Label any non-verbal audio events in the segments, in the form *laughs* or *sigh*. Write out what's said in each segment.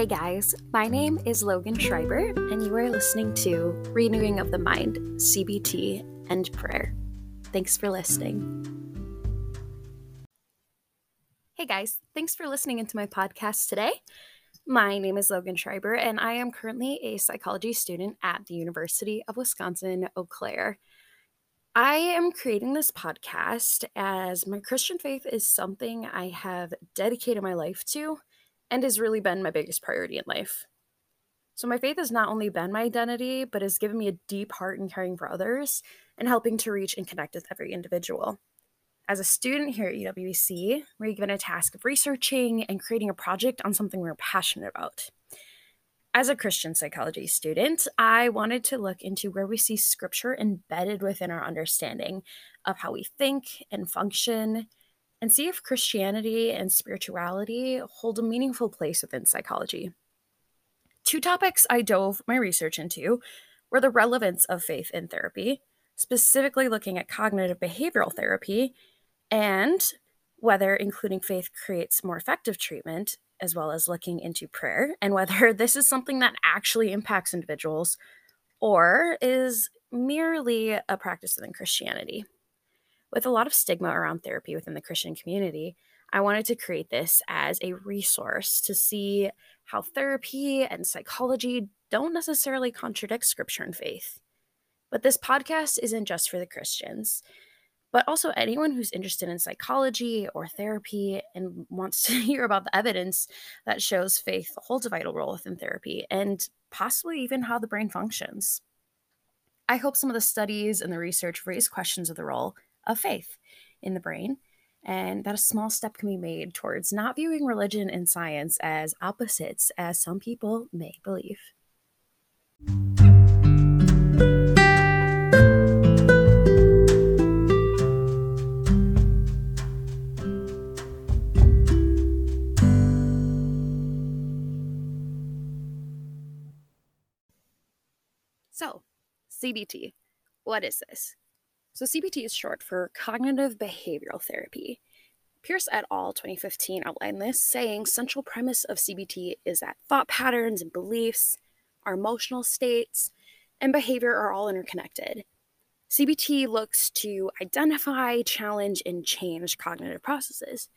Hey guys, my name is Logan Schreiber, and you are listening to Renewing of the Mind, CBT, and Prayer. Thanks for listening. Hey guys, thanks for listening into my podcast today. My name is Logan Schreiber, and I am currently a psychology student at the University of Wisconsin Eau Claire. I am creating this podcast as my Christian faith is something I have dedicated my life to and has really been my biggest priority in life. So, my faith has not only been my identity, but has given me a deep heart in caring for others and helping to reach and connect with every individual. As a student here at UWC, we're given a task of researching and creating a project on something we're passionate about. As a Christian psychology student, I wanted to look into where we see scripture embedded within our understanding of how we think and function and see if Christianity and spirituality hold a meaningful place within psychology. Two topics I dove my research into were the relevance of faith in therapy, specifically looking at cognitive behavioral therapy, and whether including faith creates more effective treatment, as well as looking into prayer, and whether *laughs* this is something that actually impacts individuals or is merely a practice within Christianity. With a lot of stigma around therapy within the Christian community, I wanted to create this as a resource to see how therapy and psychology don't necessarily contradict scripture and faith. But this podcast isn't just for the Christians, but also anyone who's interested in psychology or therapy and wants to *laughs* hear about the evidence that shows faith holds a vital role within therapy and possibly even how the brain functions. I hope some of the studies and the research raise questions of the role of faith in the brain, and that a small step can be made towards not viewing religion and science as opposites, as some people may believe. So, CBT, what is this? So, CBT is short for Cognitive Behavioral Therapy. Pearce et al. 2015 outlined this, saying central premise of CBT is that thought patterns and beliefs, our emotional states, and behavior are all interconnected. CBT looks to identify, challenge, and change cognitive processes.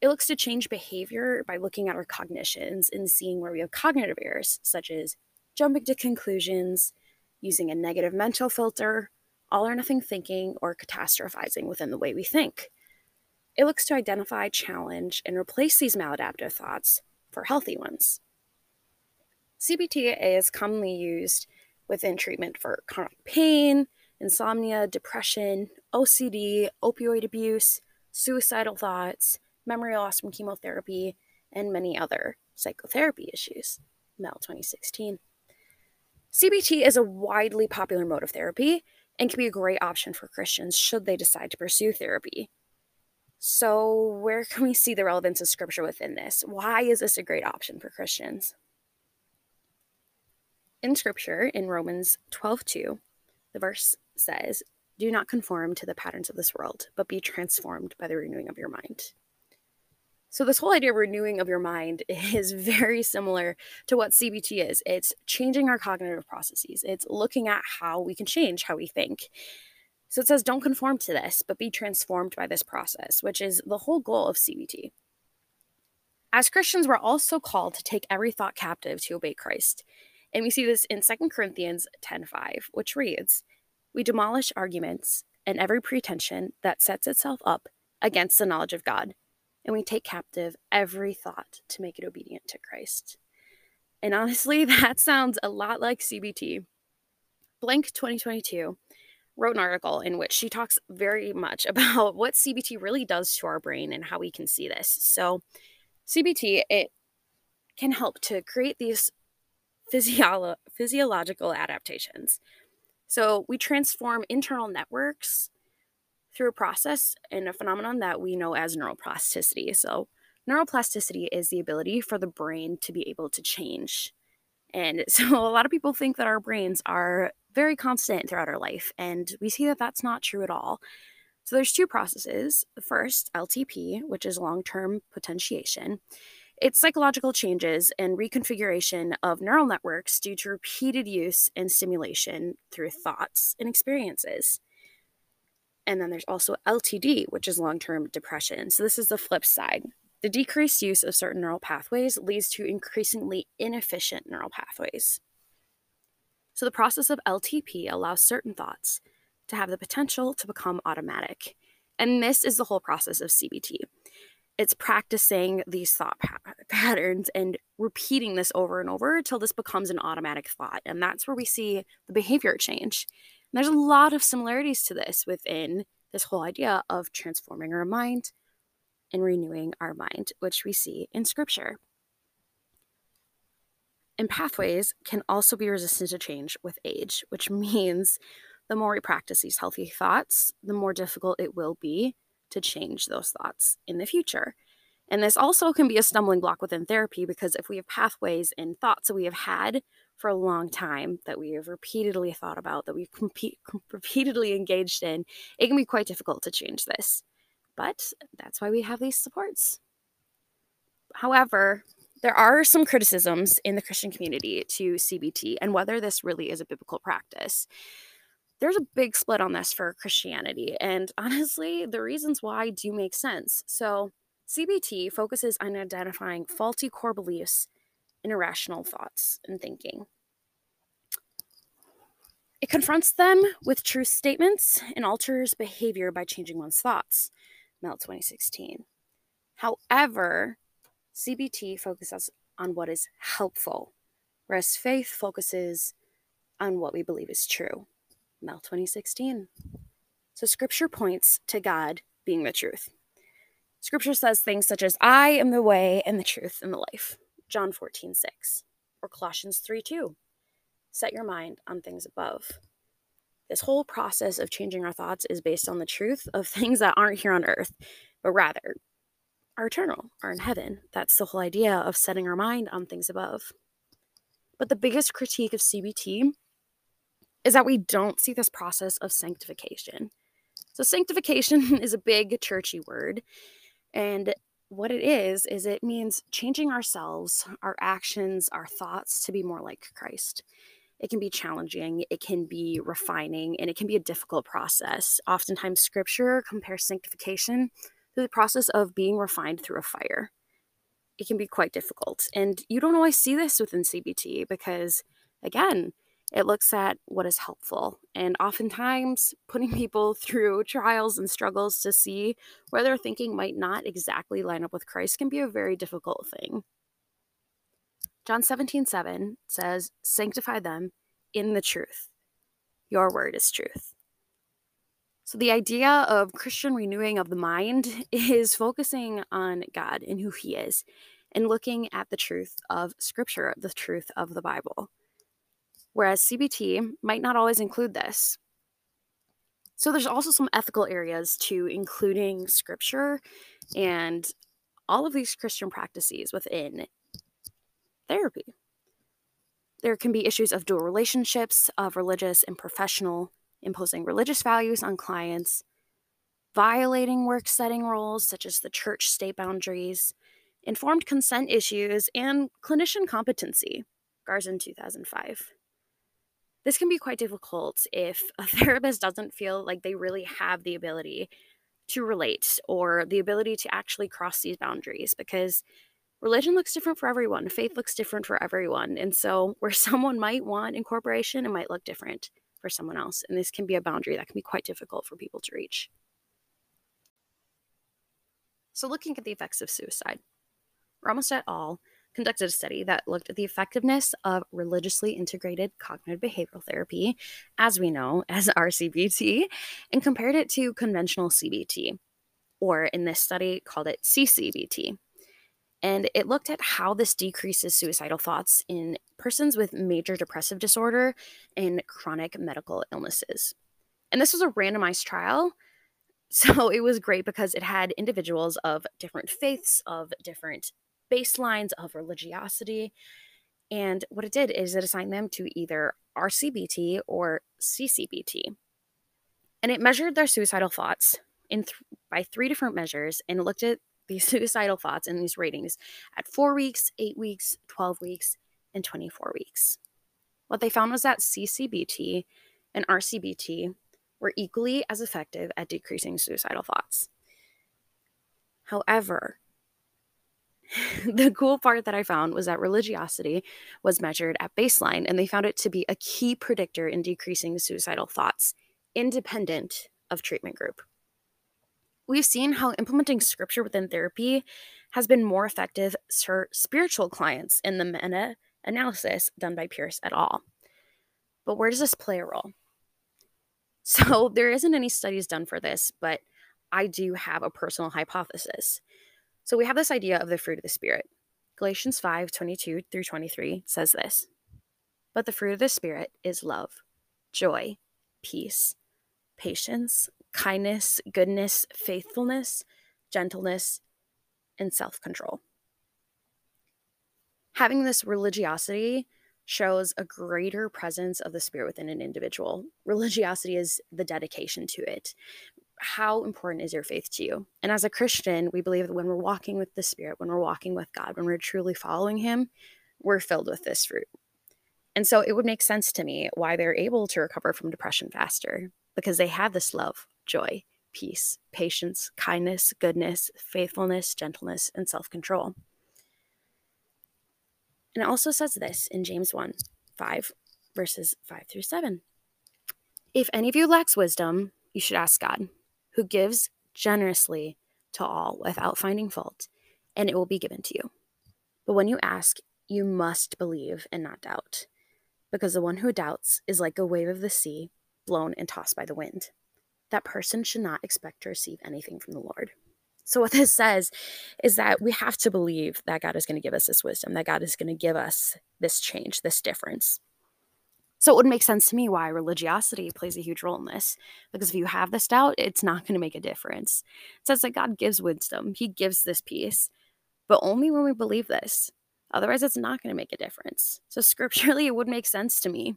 It looks to change behavior by looking at our cognitions and seeing where we have cognitive errors, such as jumping to conclusions, using a negative mental filter, all or nothing thinking, or catastrophizing within the way we think. It looks to identify, challenge, and replace these maladaptive thoughts for healthy ones. CBT is commonly used within treatment for chronic pain, insomnia, depression, OCD, opioid abuse, suicidal thoughts, memory loss from chemotherapy, and many other psychotherapy issues. Mel 2016. CBT is a widely popular mode of therapy and can be a great option for Christians should they decide to pursue therapy. So, where can we see the relevance of scripture within this? Why is this a great option for Christians? In scripture, in Romans 12 2, the verse says, Do not conform to the patterns of this world, but be transformed by the renewing of your mind. So, this whole idea of renewing of your mind *laughs* is very similar to what CBT is. It's changing our cognitive processes, it's looking at how we can change how we think. So, it says, don't conform to this, but be transformed by this process, which is the whole goal of CBT. As Christians, we're also called to take every thought captive to obey Christ. And we see this in 2 Corinthians 10:5, which reads, "We demolish arguments and every pretension that sets itself up against the knowledge of God." And we take captive every thought to make it obedient to Christ. And honestly, *laughs* that sounds a lot like CBT. Blank 2022 wrote an article in which she talks very much *laughs* about what CBT really does to our brain and how we can see this. So, CBT it can help to create these physiolo- physiological adaptations. So, we transform internal networks through a process and a phenomenon that we know as neuroplasticity. So, neuroplasticity is the ability for the brain to be able to change. And *laughs* so, a lot of people think that our brains are very constant throughout our life, and we see that that's not true at all. So, there's two processes. The first, LTP, which is long term potentiation, It's psychological changes and reconfiguration of neural networks due to repeated use and stimulation through thoughts and experiences. And then there's also LTD, which is long term depression. So this is the flip side. The decreased use of certain neural pathways leads to increasingly inefficient neural pathways. So the process of LTP allows certain thoughts to have the potential to become automatic. And this is the whole process of CBT. It's practicing these thought pa- patterns and repeating this over and over until this becomes an automatic thought. And that's where we see the behavior change. And there's a lot of similarities to this within this whole idea of transforming our mind and renewing our mind, which we see in scripture. And pathways can also be resistant to change with age, which *laughs* means the more we practice these healthy thoughts, the more difficult it will be to change those thoughts in the future. And this also can be a stumbling block within therapy because if we have pathways and thoughts that we have had for a long time that we have repeatedly thought about, that we've compete, *laughs* repeatedly engaged in, it can be quite difficult to change this. But that's why we have these supports. However, there are some criticisms in the Christian community to CBT and whether this really is a biblical practice. There's a big split on this for Christianity, and *laughs* honestly, the reasons why do make sense. So, CBT focuses on identifying faulty core beliefs and irrational thoughts and thinking. It confronts them with truth statements and alters behavior by changing one's thoughts. Mel 2016. However, CBT focuses on what is helpful, whereas faith focuses on what we believe is true. Mel 2016. So scripture points to God being the truth. Scripture says things such as, I am the way and the truth and the life. John 14, 6. Or Colossians 3, 2. Set your mind on things above. This whole process of changing our thoughts is based on the truth of *laughs* things that aren't here on earth, but rather are eternal, are in heaven. That's the whole idea of setting our mind on things above. But the biggest critique of CBT is that we don't see this process of sanctification. So, sanctification *laughs* is a big churchy word. And what it is, is it means changing ourselves, our actions, our thoughts to be more like Christ. It can be challenging, it can be refining, and it can be a difficult process. Oftentimes, scripture compares sanctification to the process of being refined through a fire. It can be quite difficult. And you don't always see this within CBT because, again, it looks at what is helpful. And oftentimes, putting *laughs* people through trials and struggles to see where their thinking might not exactly line up with Christ can be a very difficult thing. John 17, 7 says, Sanctify them in the truth. Your word is truth. So, the idea of Christian renewing of the mind *laughs* is focusing on God and who He is and looking at the truth of Scripture, the truth of the Bible. Whereas CBT might not always include this. So, there's also some ethical areas to including Scripture and all of these Christian practices within therapy. There can be issues of dual relationships, of religious and professional, imposing religious values on clients, violating work setting roles such as the church state boundaries, informed consent issues, and clinician competency. Garzon 2005. This can be quite difficult if a *laughs* therapist doesn't feel like they really have the ability to relate or the ability to actually cross these boundaries because religion looks different for everyone. Faith looks different for everyone. And so, where *laughs* someone might want incorporation, it might look different for someone else. And this can be a boundary that can be quite difficult for people to reach. So, looking at the effects of suicide, Ramos et al. Conducted a study that looked at the effectiveness of religiously integrated cognitive behavioral therapy, as we know *laughs* as RCBT, and compared it to conventional CBT, or in this study, called it CCBT. And it looked at how this decreases suicidal thoughts in persons with major depressive disorder and chronic medical illnesses. And this was a randomized trial. *laughs* So it was great because it had individuals of different faiths, of different baselines of religiosity. And what it did is it assigned them to either RCBT or CCBT. And it measured their suicidal thoughts in th- by three different measures and looked at *laughs* these suicidal thoughts and these ratings at four weeks, eight weeks, 12 weeks, and 24 weeks. What they found was that CCBT and RCBT were equally as effective at decreasing suicidal thoughts. However, *laughs* the cool part that I found was that religiosity was measured at baseline, and they found it to be a key predictor in decreasing suicidal thoughts, independent of treatment group. We've seen how implementing scripture within therapy has been more effective for spiritual clients in the meta analysis done by Pearce et al. But where does this play a role? *laughs* So, there isn't any studies done for this, but I do have a personal hypothesis. So we have this idea of the fruit of the Spirit. Galatians 5 22 through 23 says this But the fruit of the Spirit is love, joy, peace, patience, kindness, goodness, faithfulness, gentleness, and self control. Having this religiosity shows a greater presence of the spirit within an individual. Religiosity is the dedication to it how important is your faith to you? And as a Christian, we believe that when we're walking with the Spirit, when we're walking with God, when we're truly following Him, we're filled with this fruit. And so it would make sense to me why they're able to recover from depression faster because they have this love, joy, peace, patience, kindness, goodness, faithfulness, gentleness, and self control. And it also says this in James 1 5, verses 5 through 7. If any of you lacks wisdom, you should ask God who gives generously to all without finding fault, and it will be given to you. But when you ask, you must believe and not doubt, because the one who doubts is like a wave of the sea, blown and tossed by the wind. That person should not expect to receive anything from the Lord. So, what this says is that we have to believe that God is going to give us this wisdom, that God is going to give us this change, this difference. So it would make sense to me why religiosity plays a huge role in this. Because if you have this doubt, it's not going to make a difference. It says that God gives wisdom, He gives this peace, but only when we believe this. Otherwise, it's not going to make a difference. So scripturally, *laughs* it would make sense to me.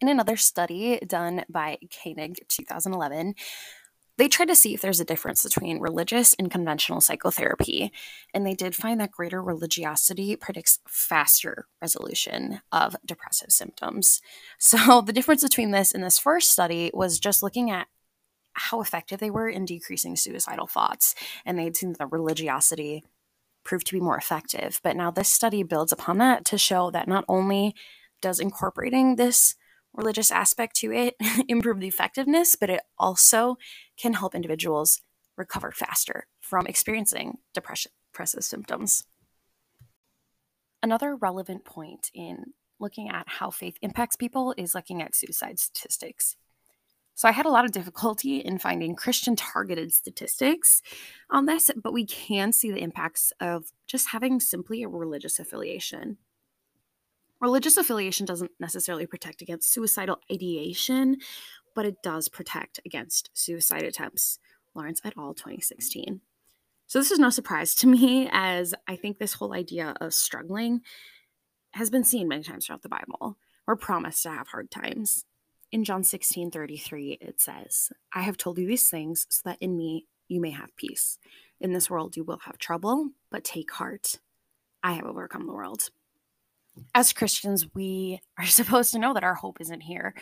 In another study done by Koenig 2011, they tried to see if there's a difference between religious and conventional psychotherapy, and they did find that greater religiosity predicts faster resolution of depressive symptoms. So, *laughs* the difference between this and this first study was just looking at how effective they were in decreasing suicidal thoughts, and they'd seen that religiosity proved to be more effective. But now this study builds upon that to show that not only does incorporating this religious aspect to it *laughs* improve the effectiveness, but it also can help individuals recover faster from experiencing depression, depressive symptoms. Another relevant point in looking at how faith impacts people is looking at suicide statistics. So I had a lot of difficulty in finding Christian targeted statistics on this, but we can see the impacts of just having simply a religious affiliation. Religious affiliation doesn't necessarily protect against suicidal ideation, but it does protect against suicide attempts. Lawrence et al. 2016. So, this is no surprise to me, as I think this whole idea of struggling has been seen many times throughout the Bible. We're promised to have hard times. In John 16 33, it says, I have told you these things so that in me you may have peace. In this world you will have trouble, but take heart. I have overcome the world as Christians, we are *laughs* supposed to know that our hope isn't here.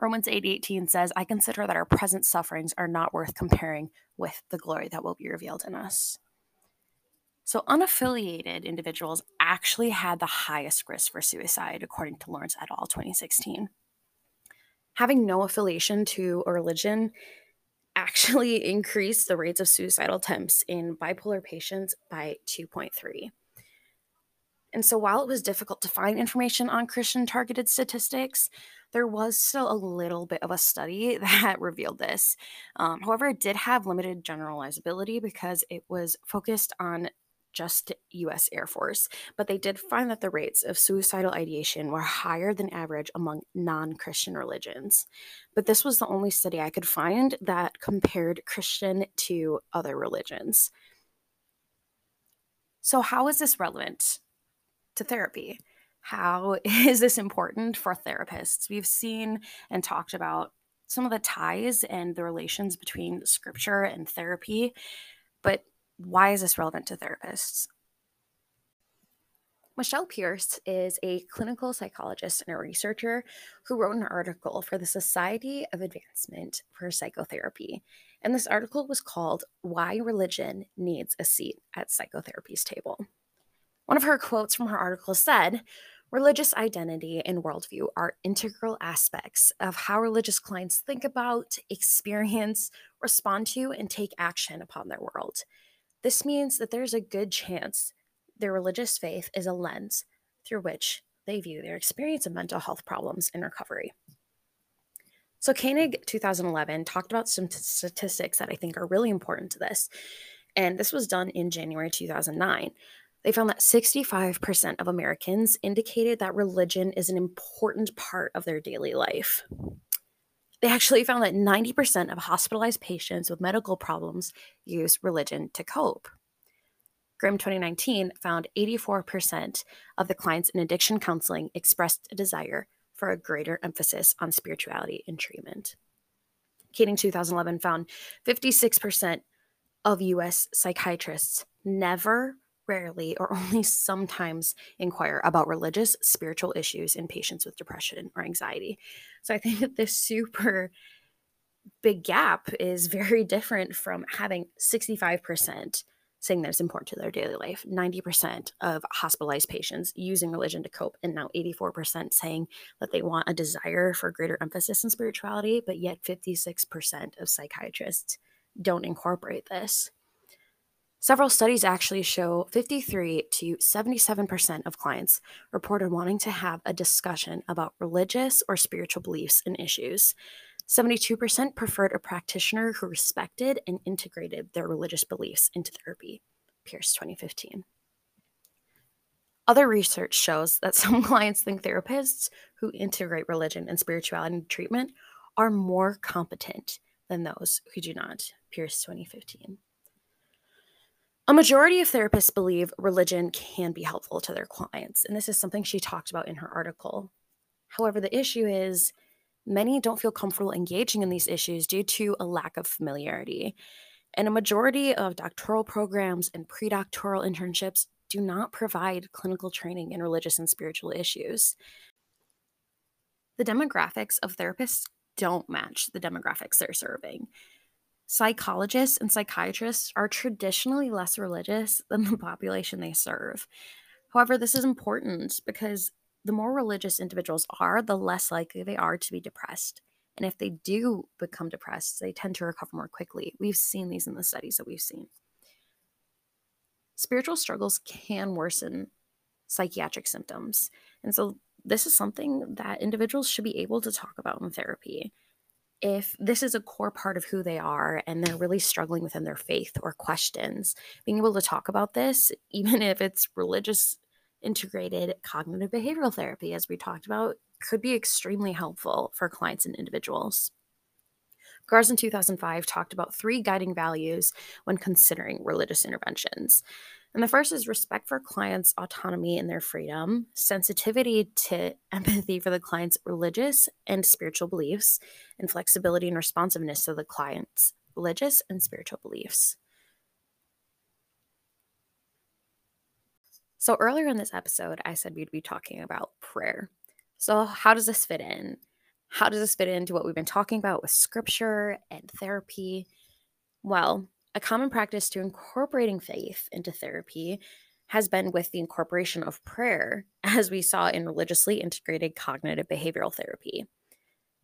Romans 8 18 says, I consider that our present sufferings are not worth comparing with the glory that will be revealed in us. So, unaffiliated individuals actually had the highest risk for suicide, according to Lawrence et al. 2016. Having no affiliation to a religion actually *laughs* increased the rates of suicidal attempts in bipolar patients by 2.3. And so while it was difficult to find information on Christian targeted statistics, there was still a little bit of a study *laughs* that revealed this. Um, however, it did have limited generalizability because it was focused on just US Air Force, but they did find that the rates of suicidal ideation were higher than average among non Christian religions. But this was the only study I could find that compared Christian to other religions. So, how is this relevant to therapy. How *laughs* is this important for therapists? We've seen and talked about some of the ties and the relations between scripture and therapy, but why is this relevant to therapists? Michelle Pearce is a clinical psychologist and a researcher who wrote an article for the Society of Advancement for Psychotherapy. And this article was called Why Religion Needs a Seat at Psychotherapy's Table. One of her quotes from her article said, Religious identity and worldview are integral aspects of how religious clients think about, experience, respond to, and take action upon their world. This means that there's a good chance their religious faith is a lens through which they view their experience of mental health problems and recovery. So, Koenig 2011 talked about some t- statistics that I think are really important to this. And this was done in January 2009. They found that 65% of Americans indicated that religion is an important part of their daily life. They actually found that 90% of hospitalized patients with medical problems use religion to cope. Grimm 2019 found 84% of the clients in addiction counseling expressed a desire for a greater emphasis on spirituality in treatment. Keating 2011 found 56% of US psychiatrists never, rarely, or *laughs* only sometimes inquire about religious, spiritual issues in patients with depression or anxiety. So I think that this super big gap is very different from having 65% saying that it's important to their daily life. 90% of hospitalized patients using religion to cope, and now 84% saying that they want a desire for greater emphasis in spirituality, but yet 56% of psychiatrists don't incorporate this. Several studies actually show 53 to 77% of clients reported wanting to have a discussion about religious or spiritual beliefs and issues. 72% preferred a practitioner who respected and integrated their religious beliefs into therapy. Pearce 2015. Other research shows that *laughs* some clients think therapists who integrate religion and spirituality into treatment are more competent than those who do not. Pearce 2015. A majority of therapists believe religion can be helpful to their clients, and this is something she talked about in her article. However, the issue is many don't feel comfortable engaging in these issues due to a lack of familiarity. And a majority of doctoral programs and predoctoral internships do not provide clinical training in religious and spiritual issues. The demographics of therapists don't match the demographics they're serving. Psychologists and psychiatrists are traditionally less religious than the *laughs* population they serve. However, this is important because the more religious individuals are, the less likely they are to be depressed. And if they do become depressed, they tend to recover more quickly. We've seen these in the studies that we've seen. Spiritual struggles can worsen psychiatric symptoms. And so, this is something that individuals should be able to talk about in therapy. If this is a core part of who they are and they're really struggling within their faith or questions, being able to talk about this, *laughs* even if it's religious integrated cognitive behavioral therapy, as we talked about, could be extremely helpful for clients and individuals. Garzon 2005 talked about three guiding values when considering religious interventions. And the first is respect for clients' autonomy and their freedom, sensitivity to *laughs* empathy for the client's religious and spiritual beliefs, and flexibility and responsiveness to the client's religious and spiritual beliefs. So, earlier in this episode, I said we'd be talking about prayer. So, how does this fit in? How does this fit into what we've been talking about with scripture and therapy? Well, a common practice to incorporating faith into therapy has been with the incorporation of prayer, *laughs* as we saw in religiously integrated cognitive behavioral therapy.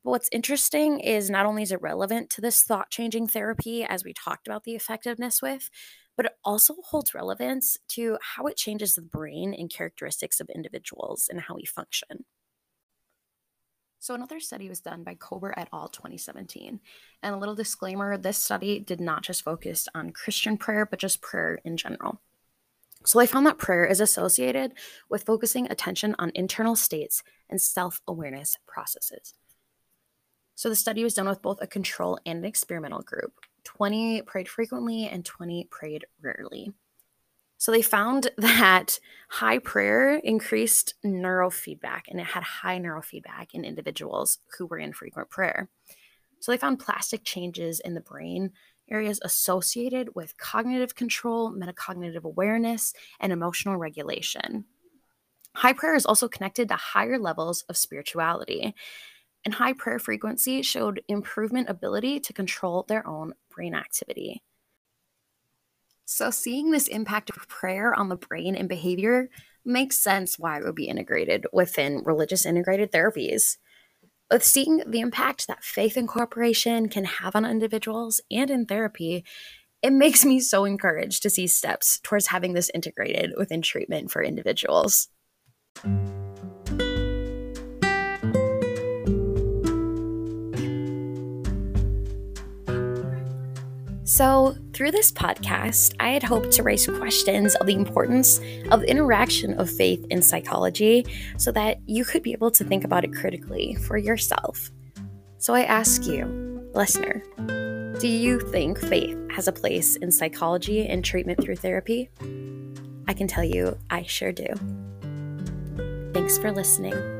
But what's interesting is not only is it relevant to this thought changing therapy, as we talked about the effectiveness with, but it also holds relevance to how it changes the brain and characteristics of individuals and how we function. So, another study was done by Kober et al. 2017. And a little disclaimer this study did not just focus on Christian prayer, but just prayer in general. So, they found that prayer is associated with focusing attention on internal states and self awareness processes. So, the study was done with both a control and an experimental group. 20 prayed frequently, and 20 prayed rarely. So they found *laughs* that high prayer increased neurofeedback and it had high neurofeedback in individuals who were in frequent prayer. So they found plastic changes in the brain areas associated with cognitive control, metacognitive awareness, and emotional regulation. High prayer is also connected to higher levels of spirituality. And high prayer frequency showed improvement ability to control their own brain activity. So, seeing this impact of prayer on the brain and behavior makes sense why it would be integrated within religious integrated therapies. With seeing the impact that faith incorporation can have on individuals and in therapy, it makes me so encouraged to see steps towards having this integrated within treatment for individuals. So, through this podcast, I had hoped to raise questions of the importance of the interaction of faith in psychology so that you could be able to think about it critically for yourself. So, I ask you, listener, do you think faith has a place in psychology and treatment through therapy? I can tell you, I sure do. Thanks for listening.